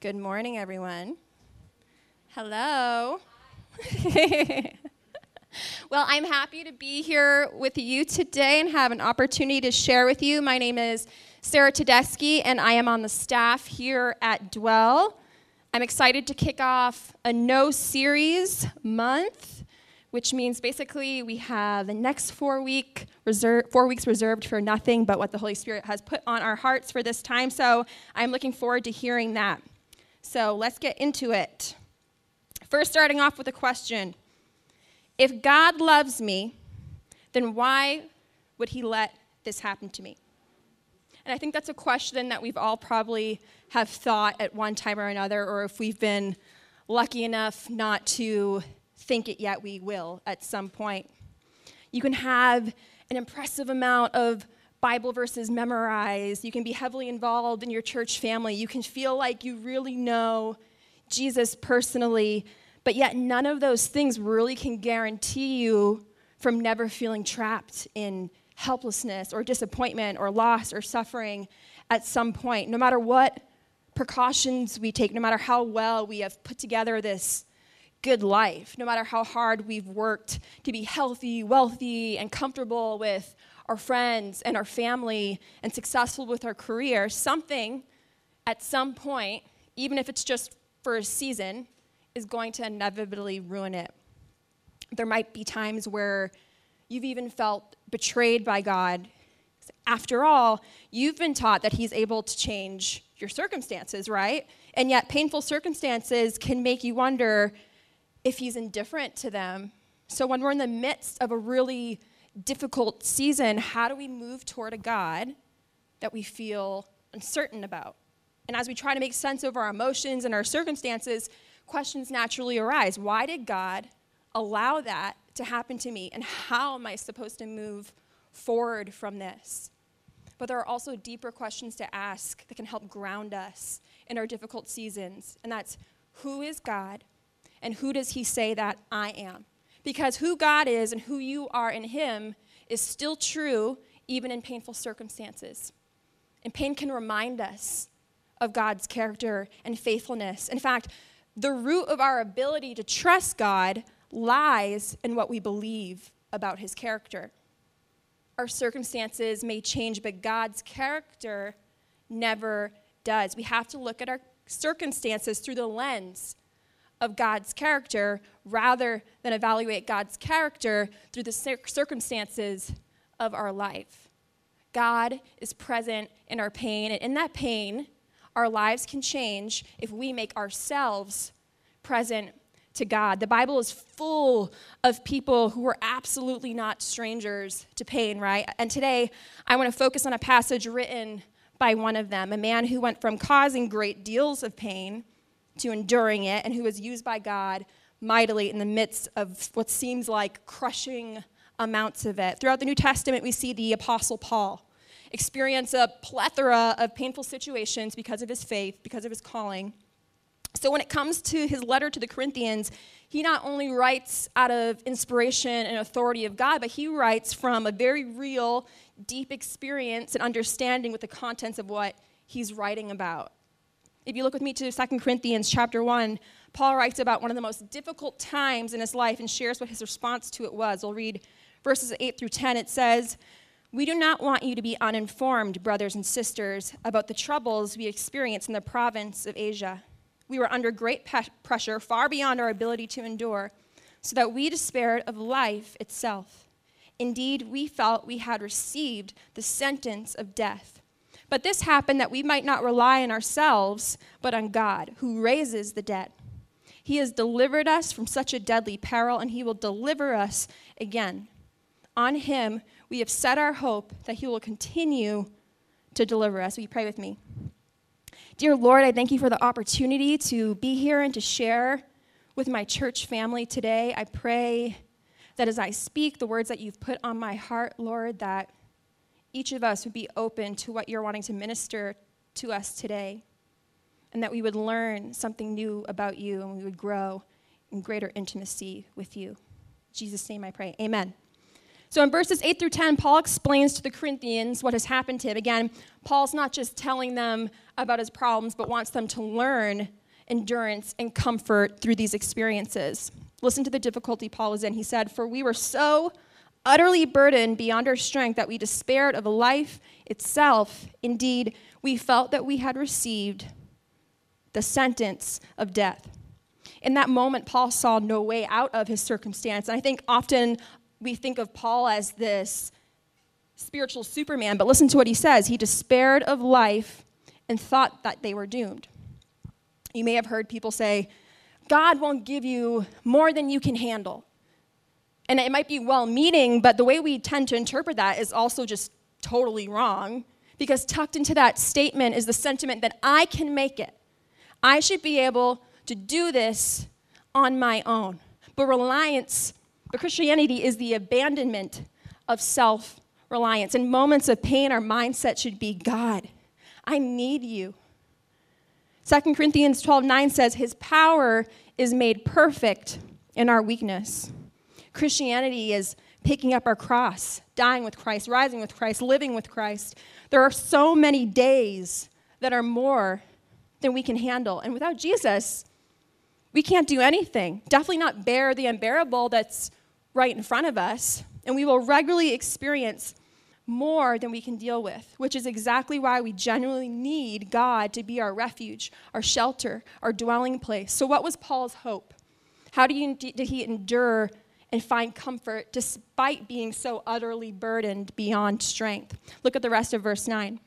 Good morning, everyone. Hello. well, I'm happy to be here with you today and have an opportunity to share with you. My name is Sarah Tedeschi, and I am on the staff here at Dwell. I'm excited to kick off a no series month, which means basically we have the next four week reserve, four weeks reserved for nothing but what the Holy Spirit has put on our hearts for this time. So I'm looking forward to hearing that. So let's get into it. First, starting off with a question If God loves me, then why would He let this happen to me? And I think that's a question that we've all probably have thought at one time or another, or if we've been lucky enough not to think it yet, we will at some point. You can have an impressive amount of Bible verses memorized. You can be heavily involved in your church family. You can feel like you really know Jesus personally, but yet none of those things really can guarantee you from never feeling trapped in helplessness or disappointment or loss or suffering at some point. No matter what precautions we take, no matter how well we have put together this good life, no matter how hard we've worked to be healthy, wealthy, and comfortable with our friends and our family and successful with our career, something at some point, even if it's just for a season, is going to inevitably ruin it. There might be times where You've even felt betrayed by God. After all, you've been taught that He's able to change your circumstances, right? And yet, painful circumstances can make you wonder if He's indifferent to them. So, when we're in the midst of a really difficult season, how do we move toward a God that we feel uncertain about? And as we try to make sense of our emotions and our circumstances, questions naturally arise. Why did God allow that to happen to me? And how am I supposed to move forward from this? But there are also deeper questions to ask that can help ground us in our difficult seasons. And that's who is God and who does he say that I am? Because who God is and who you are in him is still true even in painful circumstances. And pain can remind us of God's character and faithfulness. In fact, the root of our ability to trust God lies in what we believe about his character. Our circumstances may change, but God's character never does. We have to look at our circumstances through the lens of God's character rather than evaluate God's character through the circumstances of our life. God is present in our pain, and in that pain, our lives can change if we make ourselves present to God. The Bible is full of people who are absolutely not strangers to pain, right? And today, I want to focus on a passage written by one of them, a man who went from causing great deals of pain to enduring it, and who was used by God mightily in the midst of what seems like crushing amounts of it. Throughout the New Testament, we see the Apostle Paul experience a plethora of painful situations because of his faith, because of his calling. So, when it comes to his letter to the Corinthians, he not only writes out of inspiration and authority of God, but he writes from a very real, deep experience and understanding with the contents of what he's writing about. If you look with me to 2 Corinthians chapter 1, Paul writes about one of the most difficult times in his life and shares what his response to it was. We'll read verses 8 through 10. It says, We do not want you to be uninformed, brothers and sisters, about the troubles we experience in the province of Asia we were under great pe- pressure, far beyond our ability to endure, so that we despaired of life itself. Indeed, we felt we had received the sentence of death. But this happened that we might not rely on ourselves, but on God, who raises the dead. He has delivered us from such a deadly peril, and He will deliver us again. On Him, we have set our hope that He will continue to deliver us. Will you pray with me? Dear Lord, I thank you for the opportunity to be here and to share with my church family today. I pray that as I speak the words that you've put on my heart, Lord, that each of us would be open to what you're wanting to minister to us today, and that we would learn something new about you and we would grow in greater intimacy with you. In Jesus' name I pray. Amen. So in verses 8 through 10, Paul explains to the Corinthians what has happened to him. Again, Paul's not just telling them about his problems, but wants them to learn endurance and comfort through these experiences. Listen to the difficulty Paul was in. He said, For we were so utterly burdened beyond our strength that we despaired of life itself. Indeed, we felt that we had received the sentence of death. In that moment, Paul saw no way out of his circumstance. And I think often we think of Paul as this spiritual Superman, but listen to what he says. He despaired of life and thought that they were doomed. You may have heard people say, God won't give you more than you can handle. And it might be well meaning, but the way we tend to interpret that is also just totally wrong because tucked into that statement is the sentiment that I can make it. I should be able to do this on my own. But reliance, but Christianity is the abandonment of self reliance. In moments of pain, our mindset should be God, I need you. 2 Corinthians 12 9 says, His power is made perfect in our weakness. Christianity is picking up our cross, dying with Christ, rising with Christ, living with Christ. There are so many days that are more than we can handle. And without Jesus, we can't do anything. Definitely not bear the unbearable that's right in front of us. And we will regularly experience more than we can deal with, which is exactly why we genuinely need God to be our refuge, our shelter, our dwelling place. So, what was Paul's hope? How did he endure and find comfort despite being so utterly burdened beyond strength? Look at the rest of verse 9.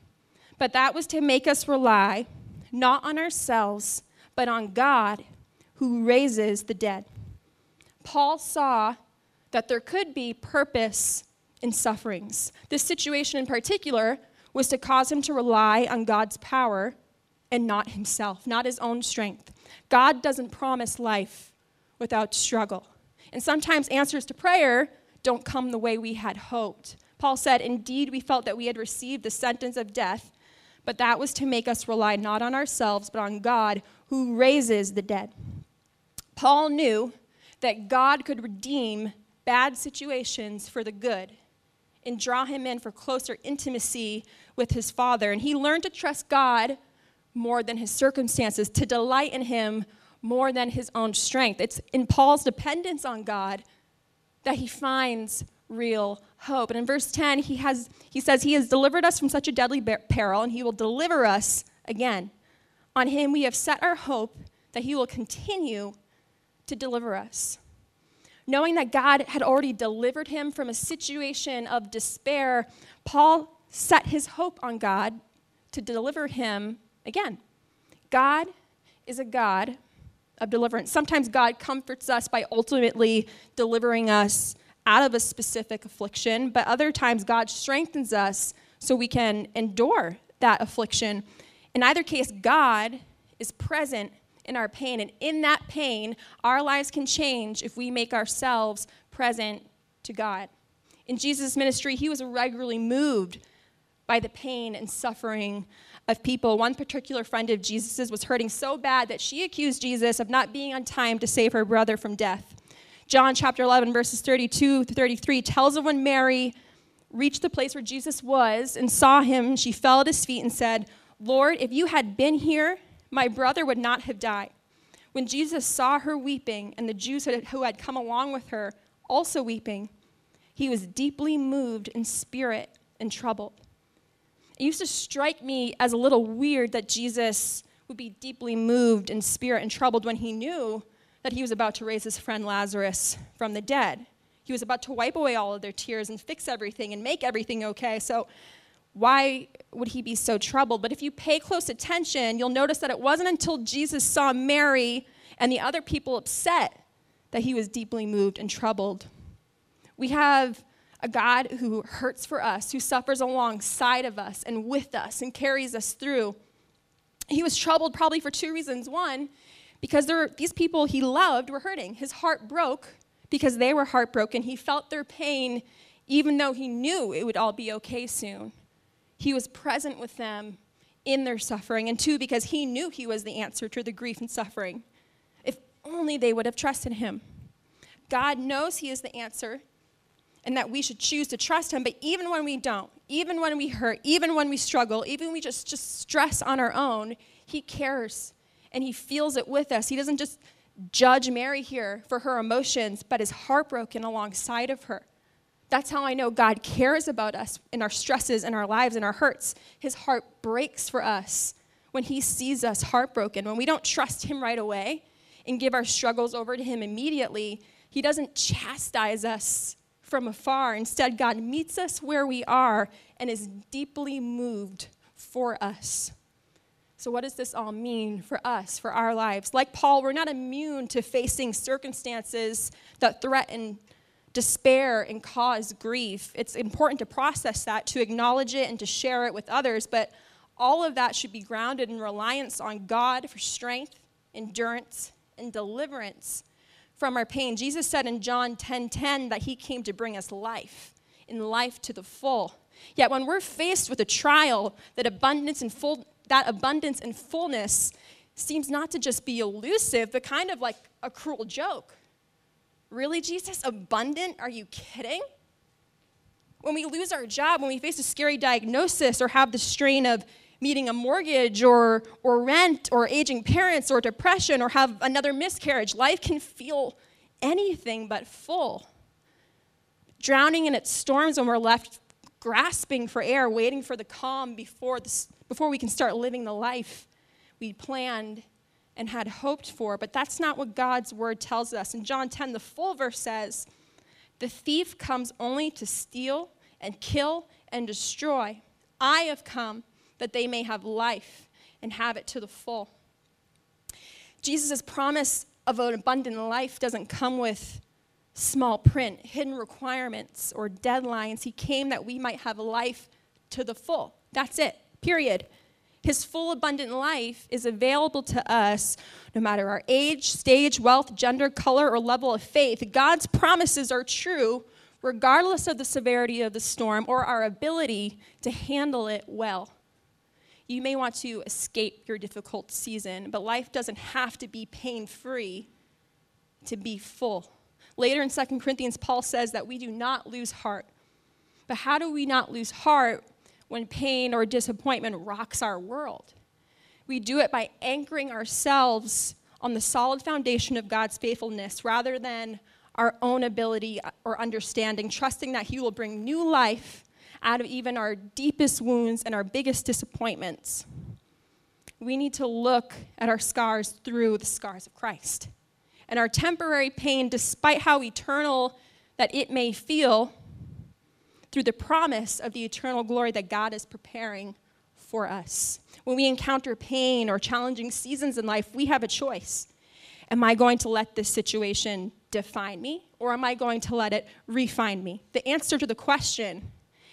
But that was to make us rely not on ourselves, but on God who raises the dead. Paul saw that there could be purpose in sufferings. This situation in particular was to cause him to rely on God's power and not himself, not his own strength. God doesn't promise life without struggle. And sometimes answers to prayer don't come the way we had hoped. Paul said, Indeed, we felt that we had received the sentence of death, but that was to make us rely not on ourselves, but on God who raises the dead. Paul knew that God could redeem bad situations for the good and draw him in for closer intimacy with his Father. And he learned to trust God more than his circumstances, to delight in him more than his own strength. It's in Paul's dependence on God that he finds real hope. And in verse 10, he, has, he says, He has delivered us from such a deadly peril, and He will deliver us again. On Him we have set our hope that He will continue to deliver us. Knowing that God had already delivered him from a situation of despair, Paul set his hope on God to deliver him again. God is a God of deliverance. Sometimes God comforts us by ultimately delivering us out of a specific affliction, but other times God strengthens us so we can endure that affliction. In either case, God is present in our pain, and in that pain, our lives can change if we make ourselves present to God. In Jesus' ministry, he was regularly moved by the pain and suffering of people. One particular friend of Jesus's was hurting so bad that she accused Jesus of not being on time to save her brother from death. John chapter 11, verses 32 to 33 tells of when Mary reached the place where Jesus was and saw him, she fell at his feet and said, Lord, if you had been here, my brother would not have died. When Jesus saw her weeping and the Jews who had come along with her also weeping, he was deeply moved in spirit and troubled. It used to strike me as a little weird that Jesus would be deeply moved in spirit and troubled when he knew that he was about to raise his friend Lazarus from the dead. He was about to wipe away all of their tears and fix everything and make everything okay. So, why would he be so troubled? But if you pay close attention, you'll notice that it wasn't until Jesus saw Mary and the other people upset that he was deeply moved and troubled. We have a God who hurts for us, who suffers alongside of us and with us and carries us through. He was troubled probably for two reasons. One, because were, these people he loved were hurting. His heart broke because they were heartbroken. He felt their pain even though he knew it would all be okay soon. He was present with them in their suffering. And two, because he knew he was the answer to the grief and suffering. If only they would have trusted him. God knows he is the answer, and that we should choose to trust him. But even when we don't, even when we hurt, even when we struggle, even when we just, just stress on our own, he cares and he feels it with us. He doesn't just judge Mary here for her emotions, but is heartbroken alongside of her. That's how I know God cares about us in our stresses, in our lives, in our hurts. His heart breaks for us when he sees us heartbroken. When we don't trust him right away and give our struggles over to him immediately, he doesn't chastise us from afar. Instead, God meets us where we are and is deeply moved for us. So, what does this all mean for us, for our lives? Like Paul, we're not immune to facing circumstances that threaten despair and cause grief. It's important to process that, to acknowledge it, and to share it with others. But all of that should be grounded in reliance on God for strength, endurance, and deliverance from our pain. Jesus said in John 10:10 10, 10, that he came to bring us life, in life to the full. Yet when we're faced with a trial, that abundance and full that abundance and fullness seems not to just be elusive, but kind of like a cruel joke. Really, Jesus? Abundant? Are you kidding? When we lose our job, when we face a scary diagnosis or have the strain of meeting a mortgage or, or rent or aging parents or depression or have another miscarriage, life can feel anything but full. Drowning in its storms when we're left grasping for air, waiting for the calm before, the, before we can start living the life we planned and had hoped for. But that's not what God's word tells us. In John 10, the full verse says, The thief comes only to steal and kill and destroy. I have come that they may have life and have it to the full. Jesus' promise of an abundant life doesn't come with small print, hidden requirements, or deadlines. He came that we might have life to the full. That's it, period. His full abundant life is available to us no matter our age, stage, wealth, gender, color, or level of faith. God's promises are true regardless of the severity of the storm or our ability to handle it well. You may want to escape your difficult season, but life doesn't have to be pain free to be full. Later in 2 Corinthians, Paul says that we do not lose heart. But how do we not lose heart when pain or disappointment rocks our world? We do it by anchoring ourselves on the solid foundation of God's faithfulness rather than our own ability or understanding, trusting that He will bring new life out of even our deepest wounds and our biggest disappointments. We need to look at our scars through the scars of Christ and our temporary pain, despite how eternal that it may feel, through the promise of the eternal glory that God is preparing for us. When we encounter pain or challenging seasons in life, we have a choice. Am I going to let this situation define me, or am I going to let it refine me? The answer to the question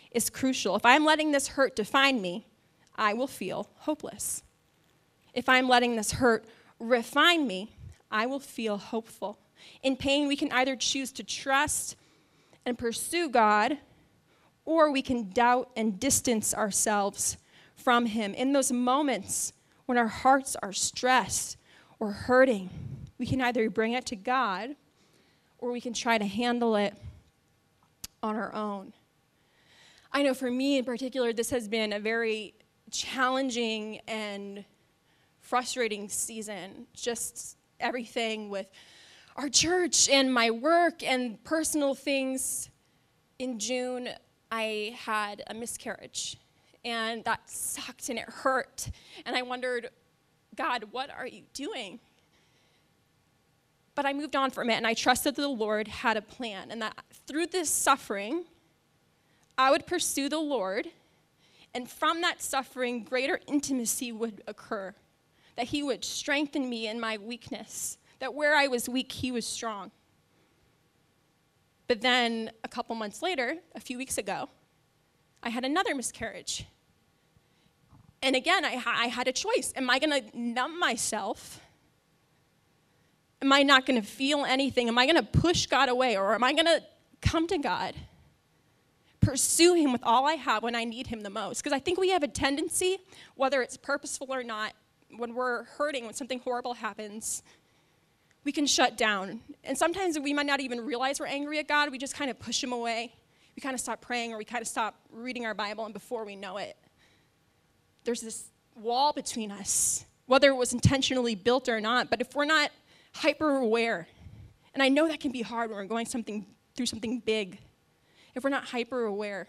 is crucial. If I'm letting this hurt define me, I will feel hopeless. If I'm letting this hurt refine me, I will feel hopeful. In pain, we can either choose to trust and pursue God, or we can doubt and distance ourselves from Him. In those moments when our hearts are stressed or hurting, we can either bring it to God or we can try to handle it on our own. I know for me in particular, this has been a very challenging and frustrating season. Just everything with our church and my work and personal things. In June, I had a miscarriage, and that sucked and it hurt. And I wondered, God, what are you doing? But I moved on from it, and I trusted that the Lord had a plan, and that through this suffering, I would pursue the Lord, and from that suffering, greater intimacy would occur that He would strengthen me in my weakness, that where I was weak, He was strong. But then a couple months later, a few weeks ago, I had another miscarriage. And again, I, I had a choice. Am I going to numb myself? Am I not going to feel anything? Am I going to push God away? Or am I going to come to God? Pursue Him with all I have when I need Him the most? Because I think we have a tendency, whether it's purposeful or not, when we're hurting, when something horrible happens, we can shut down. And sometimes we might not even realize we're angry at God. We just kind of push him away. we kind of stop praying or we kind of stop reading our Bible, and before we know it, there's this wall between us, whether it was intentionally built or not. But if we're not hyper aware, and I know that can be hard when we're going something through something big, if we're not hyper aware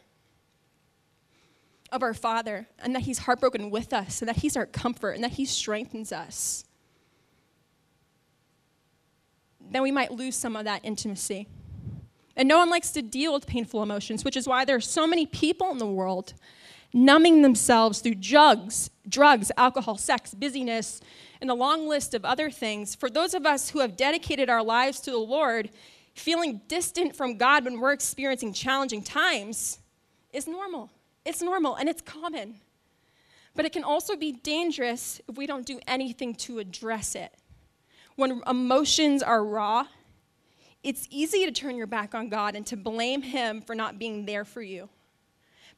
of our Father and that He's heartbroken with us and that He's our comfort and that He strengthens us, then we might lose some of that intimacy. And no one likes to deal with painful emotions, which is why there are so many people in the world numbing themselves through drugs, drugs, alcohol, sex, busyness, and a long list of other things. For those of us who have dedicated our lives to the Lord, feeling distant from God when we're experiencing challenging times is normal. It's normal and it's common. But it can also be dangerous if we don't do anything to address it. When emotions are raw, it's easy to turn your back on God and to blame Him for not being there for you.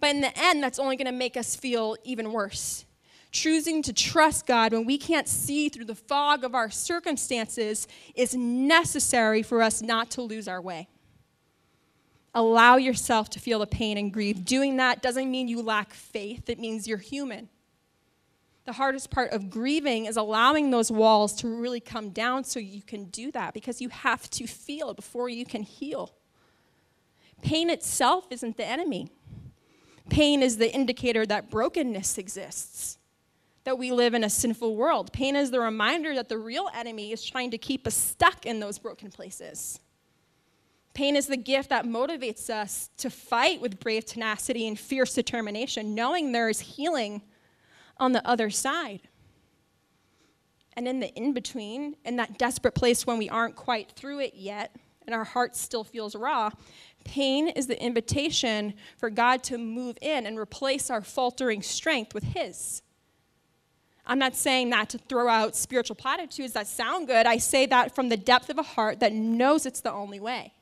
But in the end, that's only going to make us feel even worse. Choosing to trust God when we can't see through the fog of our circumstances is necessary for us not to lose our way. Allow yourself to feel the pain and grief. Doing that doesn't mean you lack faith, it means you're human. The hardest part of grieving is allowing those walls to really come down so you can do that because you have to feel before you can heal. Pain itself isn't the enemy. Pain is the indicator that brokenness exists, that we live in a sinful world. Pain is the reminder that the real enemy is trying to keep us stuck in those broken places. Pain is the gift that motivates us to fight with brave tenacity and fierce determination, knowing there is healing on the other side. And in the in between, in that desperate place when we aren't quite through it yet and our heart still feels raw, pain is the invitation for God to move in and replace our faltering strength with His. I'm not saying that to throw out spiritual platitudes that sound good. I say that from the depth of a heart that knows it's the only way.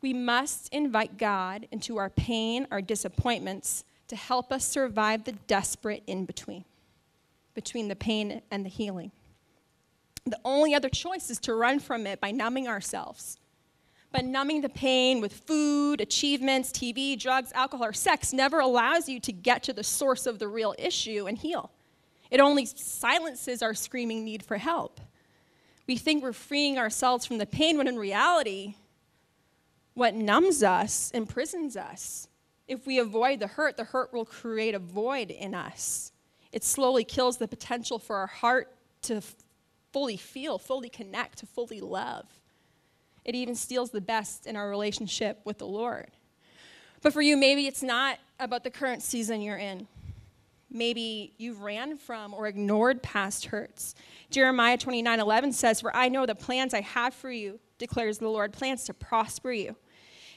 We must invite God into our pain, our disappointments, to help us survive the desperate in between, between the pain and the healing. The only other choice is to run from it by numbing ourselves. But numbing the pain with food, achievements, TV, drugs, alcohol, or sex never allows you to get to the source of the real issue and heal. It only silences our screaming need for help. We think we're freeing ourselves from the pain when in reality, what numbs us imprisons us. If we avoid the hurt, the hurt will create a void in us. It slowly kills the potential for our heart to fully feel, fully connect, to fully love. It even steals the best in our relationship with the Lord. But for you, maybe it's not about the current season you're in. Maybe you've ran from or ignored past hurts. Jeremiah 29 11 says, For I know the plans I have for you, declares the Lord, plans to prosper you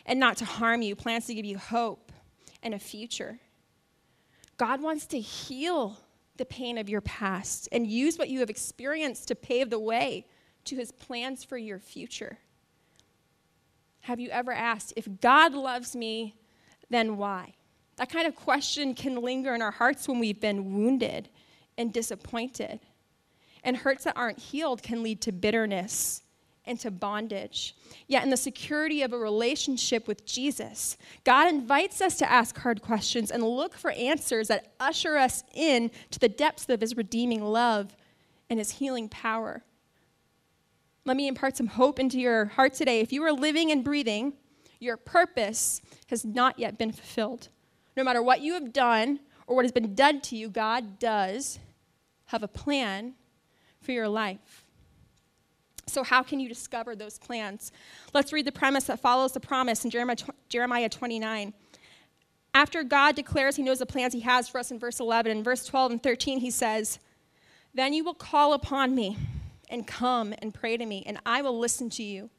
and not to harm you, plans to give you hope and a future. God wants to heal the pain of your past and use what you have experienced to pave the way to his plans for your future. Have you ever asked, if God loves me, then why? That kind of question can linger in our hearts when we've been wounded and disappointed. And hurts that aren't healed can lead to bitterness into bondage. Yet, in the security of a relationship with Jesus, God invites us to ask hard questions and look for answers that usher us in to the depths of his redeeming love and his healing power. Let me impart some hope into your heart today. If you are living and breathing, your purpose has not yet been fulfilled. No matter what you have done or what has been done to you, God does have a plan for your life. So, how can you discover those plans? Let's read the premise that follows the promise in Jeremiah 29. After God declares he knows the plans he has for us in verse 11, in verse 12 and 13, he says, Then you will call upon me and come and pray to me, and I will listen to you.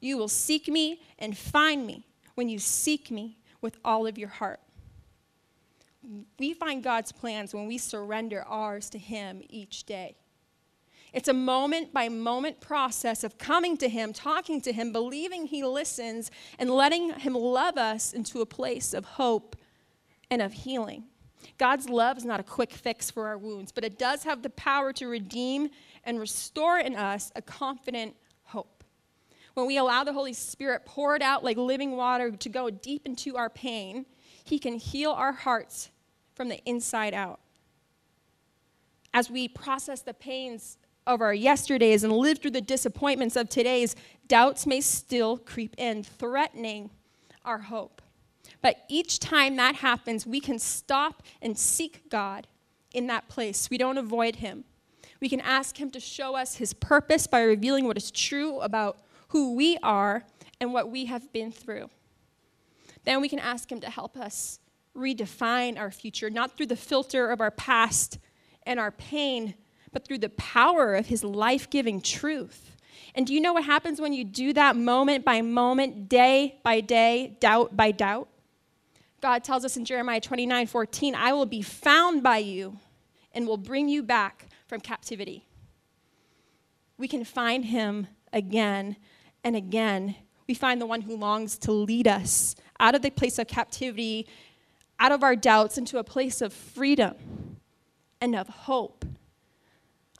You will seek me and find me when you seek me with all of your heart. We find God's plans when we surrender ours to him each day. It's a moment by moment process of coming to Him, talking to Him, believing He listens, and letting Him love us into a place of hope and of healing. God's love is not a quick fix for our wounds, but it does have the power to redeem and restore in us a confident hope. when we allow the Holy Spirit poured out like living water to go deep into our pain, He can heal our hearts from the inside out. As we process the pains of our yesterdays and live through the disappointments of today's, doubts may still creep in, threatening our hope. But each time that happens, we can stop and seek God in that place. We don't avoid Him. We can ask Him to show us His purpose by revealing what is true about who we are and what we have been through. Then we can ask Him to help us redefine our future, not through the filter of our past and our pain, but through the power of His life giving truth. And do you know what happens when you do that moment by moment, day by day, doubt by doubt? God tells us in Jeremiah 29 14, I will be found by you and will bring you back from captivity. We can find him again and again. We find the one who longs to lead us out of the place of captivity, out of our doubts, into a place of freedom and of hope.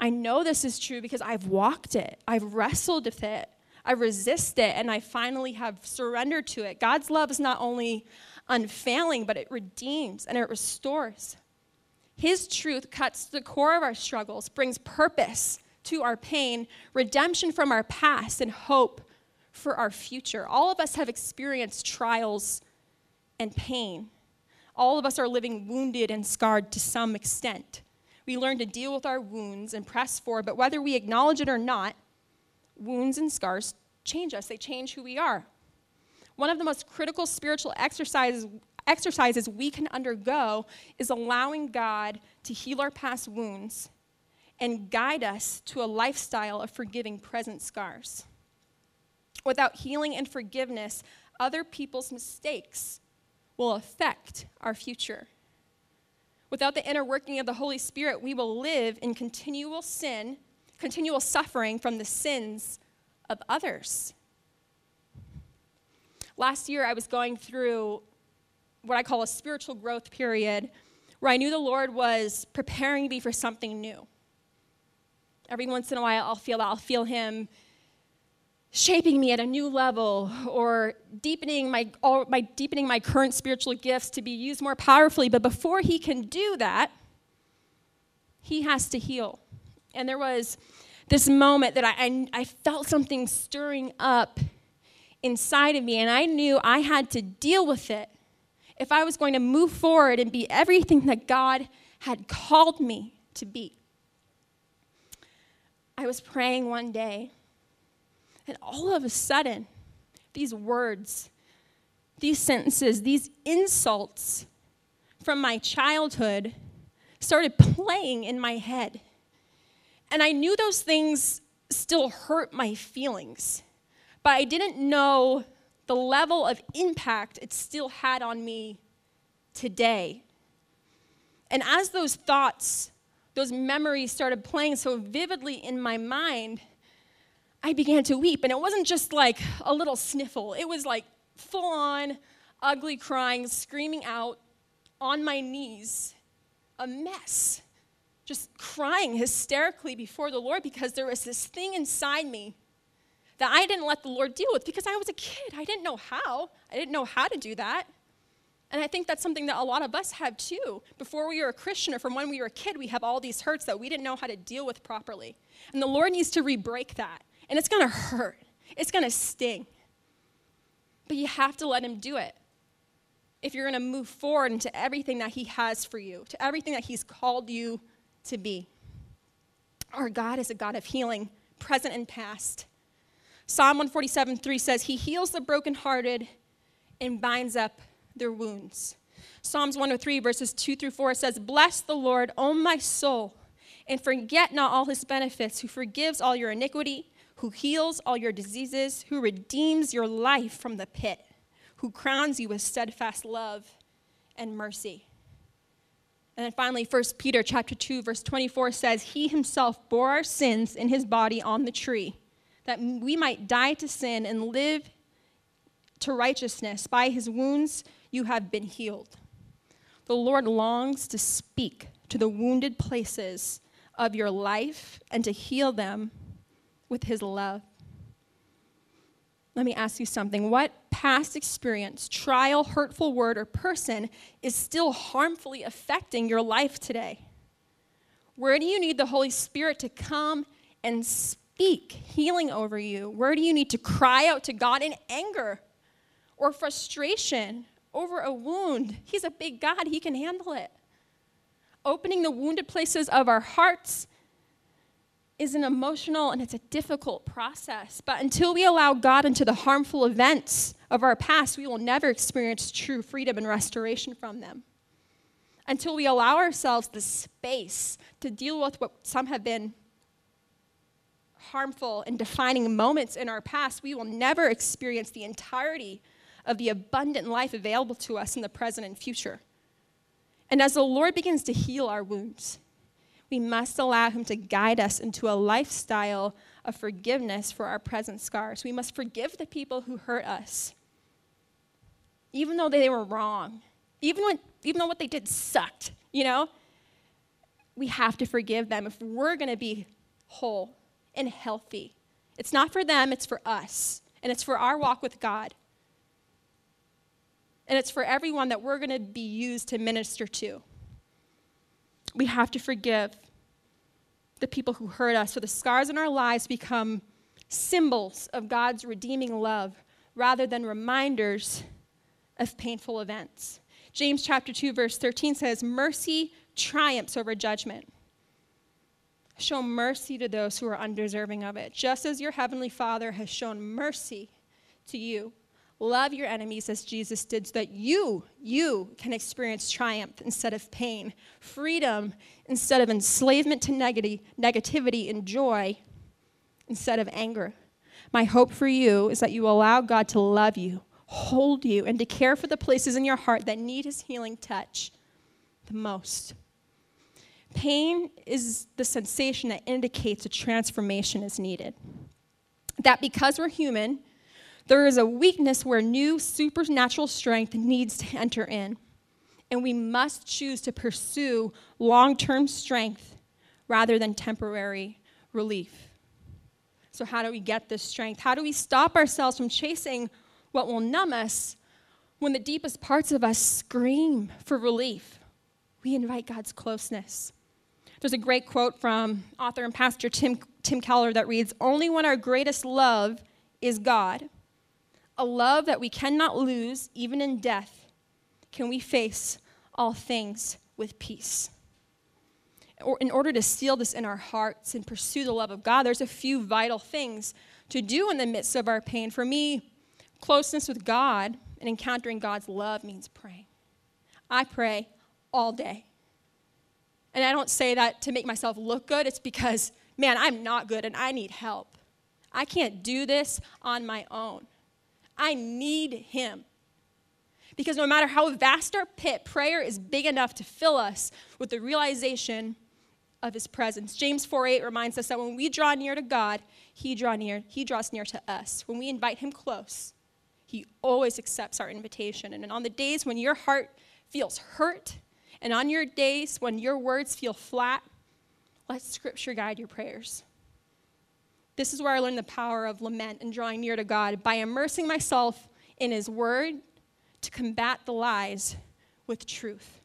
I know this is true because I've walked it, I've wrestled with it, I resist it, and I finally have surrendered to it. God's love is not only unfailing, but it redeems and it restores. His truth cuts to the core of our struggles, brings purpose to our pain, redemption from our past, and hope for our future. All of us have experienced trials and pain. All of us are living wounded and scarred to some extent. We learn to deal with our wounds and press forward, but whether we acknowledge it or not, wounds and scars change us, they change who we are. One of the most critical spiritual exercises, exercises we can undergo is allowing God to heal our past wounds and guide us to a lifestyle of forgiving present scars. Without healing and forgiveness, other people's mistakes will affect our future. Without the inner working of the Holy Spirit, we will live in continual sin, continual suffering from the sins of others. Last year, I was going through what I call a spiritual growth period where I knew the Lord was preparing me for something new. Every once in a while, I'll feel I'll feel Him shaping me at a new level or deepening my, or my deepening my current spiritual gifts to be used more powerfully. But before he can do that he has to heal. And there was this moment that I, I, I felt something stirring up inside of me and i knew i had to deal with it if i was going to move forward and be everything that god had called me to be. I was praying one day and all of a sudden, these words, these sentences, these insults from my childhood started playing in my head. And I knew those things still hurt my feelings, but I didn't know the level of impact it still had on me today. And as those thoughts, those memories started playing so vividly in my mind, I began to weep. And it wasn't just like a little sniffle, it was like full on, ugly crying, screaming out on my knees, a mess. Just crying hysterically before the Lord because there was this thing inside me that I didn't let the Lord deal with because I was a kid. I didn't know how. I didn't know how to do that. And I think that's something that a lot of us have too. Before we were a Christian or from when we were a kid, we have all these hurts that we didn't know how to deal with properly. And the Lord needs to re break that. And it's going to hurt, it's going to sting. But you have to let Him do it if you're going to move forward into everything that He has for you, to everything that He's called you to be. Our God is a God of healing, present and past. Psalm 147 3 says, He heals the brokenhearted and binds up their wounds. Psalms 103, verses 2 through 4 says, Bless the Lord, O my soul, and forget not all his benefits, who forgives all your iniquity who heals all your diseases, who redeems your life from the pit, who crowns you with steadfast love and mercy. And then finally, 1 Peter chapter 2, verse 24 says, He himself bore our sins in his body on the tree, that we might die to sin and live to righteousness. By his wounds you have been healed. The Lord longs to speak to the wounded places of your life and to heal them with his love. let me ask you something. What past experience, trial, hurtful word, or person is still harmfully affecting your life today? Where do you need the Holy Spirit to come and speak healing over you? Where do you need to cry out to God in anger or frustration over a wound? He's a big God, He can handle it. Opening the wounded places of our hearts is an emotional and it's a difficult process. But until we allow God into the harmful events of our past, we will never experience true freedom and restoration from them. Until we allow ourselves the space to deal with what some have been harmful and defining moments in our past, we will never experience the entirety of the abundant life available to us in the present and future. And as the Lord begins to heal our wounds, we must allow Him to guide us into a lifestyle of forgiveness for our present scars. We must forgive the people who hurt us, even though they were wrong, even, when, even though what they did sucked, you know? We have to forgive them if we're going to be whole and healthy. It's not for them, it's for us, and it's for our walk with God. And it's for everyone that we're going to be used to minister to we have to forgive the people who hurt us. So the scars in our lives become symbols of God's redeeming love rather than reminders of painful events. James chapter 2 verse 13 says, "Mercy triumphs over judgment." Show mercy to those who are undeserving of it, just as your heavenly Father has shown mercy to you. Love your enemies as Jesus did so that you, you can experience triumph instead of pain, freedom instead of enslavement to negativity, and joy instead of anger. My hope for you is that you allow God to love you, hold you, and to care for the places in your heart that need his healing touch the most. Pain is the sensation that indicates a transformation is needed. That because we're human, there is a weakness where new supernatural strength needs to enter in. And we must choose to pursue long term strength rather than temporary relief. So, how do we get this strength? How do we stop ourselves from chasing what will numb us when the deepest parts of us scream for relief? We invite God's closeness. There's a great quote from author and pastor Tim, Tim Keller that reads Only when our greatest love is God a love that we cannot lose, even in death, can we face all things with peace. Or in order to seal this in our hearts and pursue the love of God, there's a few vital things to do in the midst of our pain. For me, closeness with God and encountering God's love means praying. I pray all day. And I don't say that to make myself look good, it's because, man, I'm not good and I need help. I can't do this on my own. I need Him. Because no matter how vast our pit, prayer is big enough to fill us with the realization of His presence. James 4 8 reminds us that when we draw near to God, He, draw near, he draws near to us. When we invite Him close, He always accepts our invitation. And on the days when your heart feels hurt, and on your days when your words feel flat, let Scripture guide your prayers. This is where I learned the power of lament and drawing near to God by immersing myself in His Word to combat the lies with truth.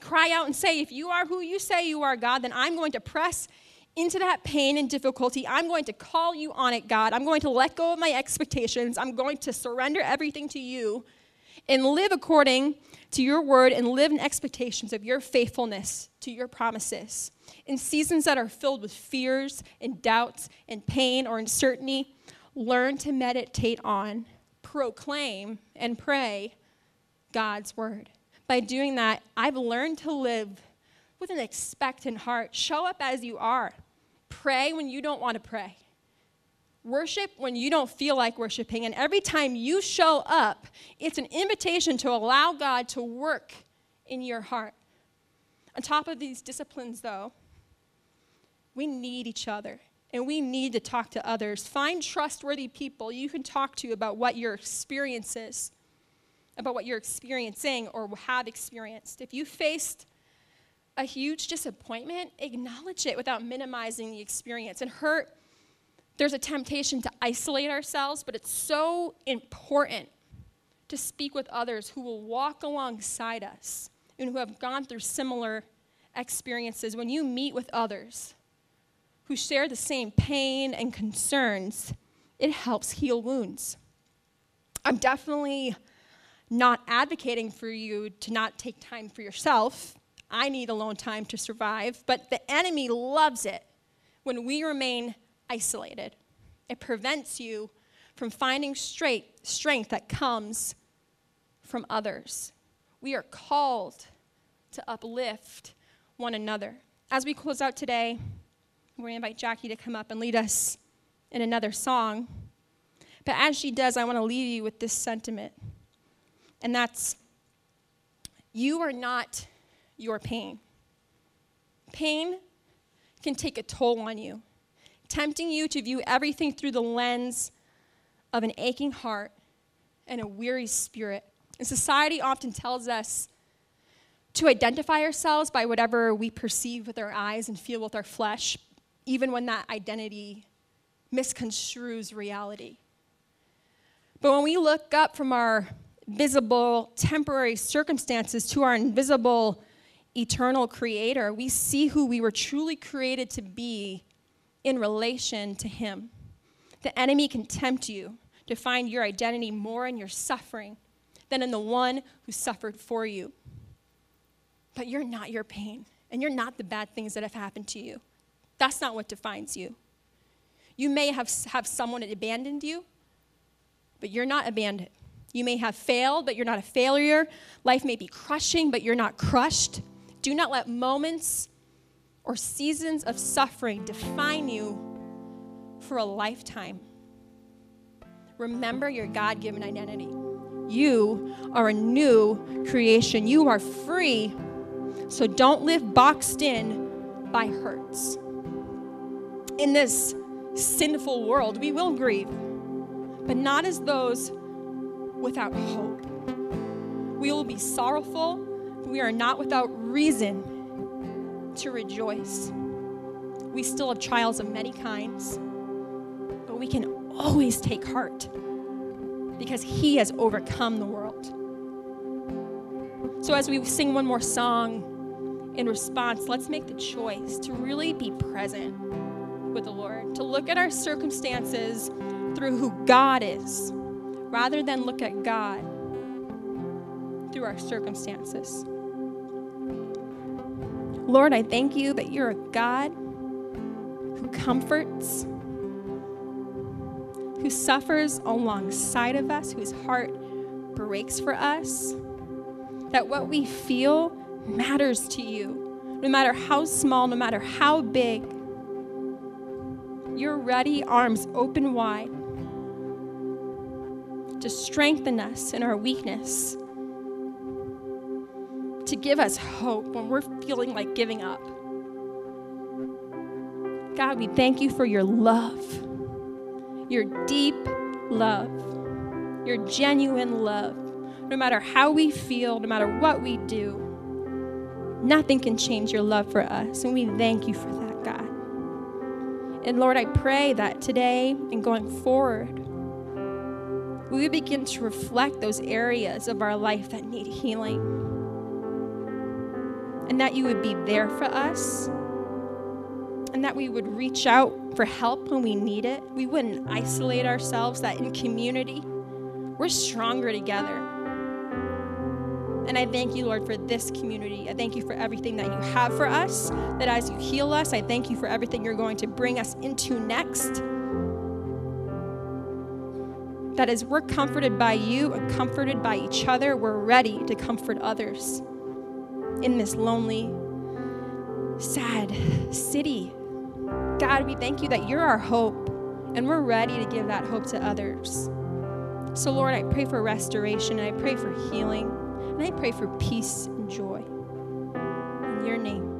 Cry out and say, If you are who you say you are, God, then I'm going to press into that pain and difficulty. I'm going to call you on it, God. I'm going to let go of my expectations. I'm going to surrender everything to you and live according to your word and live in expectations of your faithfulness to your promises. In seasons that are filled with fears and doubts and pain or uncertainty, learn to meditate on, proclaim, and pray God's word. By doing that, I've learned to live with an expectant heart. Show up as you are. Pray when you don't want to pray. Worship when you don't feel like worshiping. And every time you show up, it's an invitation to allow God to work in your heart. On top of these disciplines, though, we need each other and we need to talk to others. Find trustworthy people you can talk to about what your experience is, about what you're experiencing or have experienced. If you faced a huge disappointment, acknowledge it without minimizing the experience. And hurt there's a temptation to isolate ourselves, but it's so important to speak with others who will walk alongside us and who have gone through similar experiences. When you meet with others who share the same pain and concerns, it helps heal wounds. I'm definitely not advocating for you to not take time for yourself. I need alone time to survive, but the enemy loves it when we remain isolated. It prevents you from finding straight strength that comes from others. We are called to uplift one another. As we close out today, we're going to invite Jackie to come up and lead us in another song. But as she does, I want to leave you with this sentiment, and that's you are not your pain. Pain can take a toll on you, tempting you to view everything through the lens of an aching heart and a weary spirit. And society often tells us to identify ourselves by whatever we perceive with our eyes and feel with our flesh, even when that identity misconstrues reality. But when we look up from our visible temporary circumstances to our invisible eternal creator, we see who we were truly created to be in relation to him. The enemy can tempt you to find your identity more in your suffering than in the one who suffered for you. But you're not your pain, and you're not the bad things that have happened to you. That's not what defines you. You may have, have someone abandoned you, but you're not abandoned. You may have failed, but you're not a failure. Life may be crushing, but you're not crushed. Do not let moments or seasons of suffering define you for a lifetime. Remember your God given identity. You are a new creation. You are free. So don't live boxed in by hurts. In this sinful world, we will grieve, but not as those without hope. We will be sorrowful, but we are not without reason to rejoice. We still have trials of many kinds, but we can always take heart because He has overcome the world. So, as we sing one more song in response, let's make the choice to really be present with the Lord, to look at our circumstances through who God is, rather than look at God through our circumstances. Lord, I thank you that you're a God who comforts, who suffers alongside of us, whose heart breaks for us, that what we feel matters to you, no matter how small, no matter how big. You're ready, arms open wide, to strengthen us in our weakness, to give us hope when we're feeling like giving up. God, we thank you for your love, your deep love, your genuine love. No matter how we feel, no matter what we do, nothing can change your love for us. And we thank you for that. God. And Lord, I pray that today and going forward, we begin to reflect those areas of our life that need healing. And that you would be there for us. And that we would reach out for help when we need it. We wouldn't isolate ourselves, that in community, we're stronger together. And I thank you, Lord, for this community. I thank you for everything that you have for us, that as you heal us, I thank you for everything you're going to bring us into next. That as we're comforted by you and comforted by each other, we're ready to comfort others in this lonely, sad city. God, we thank you that you're our hope, and we're ready to give that hope to others. So, Lord, I pray for restoration, and I pray for healing. And I pray for peace and joy. In your name.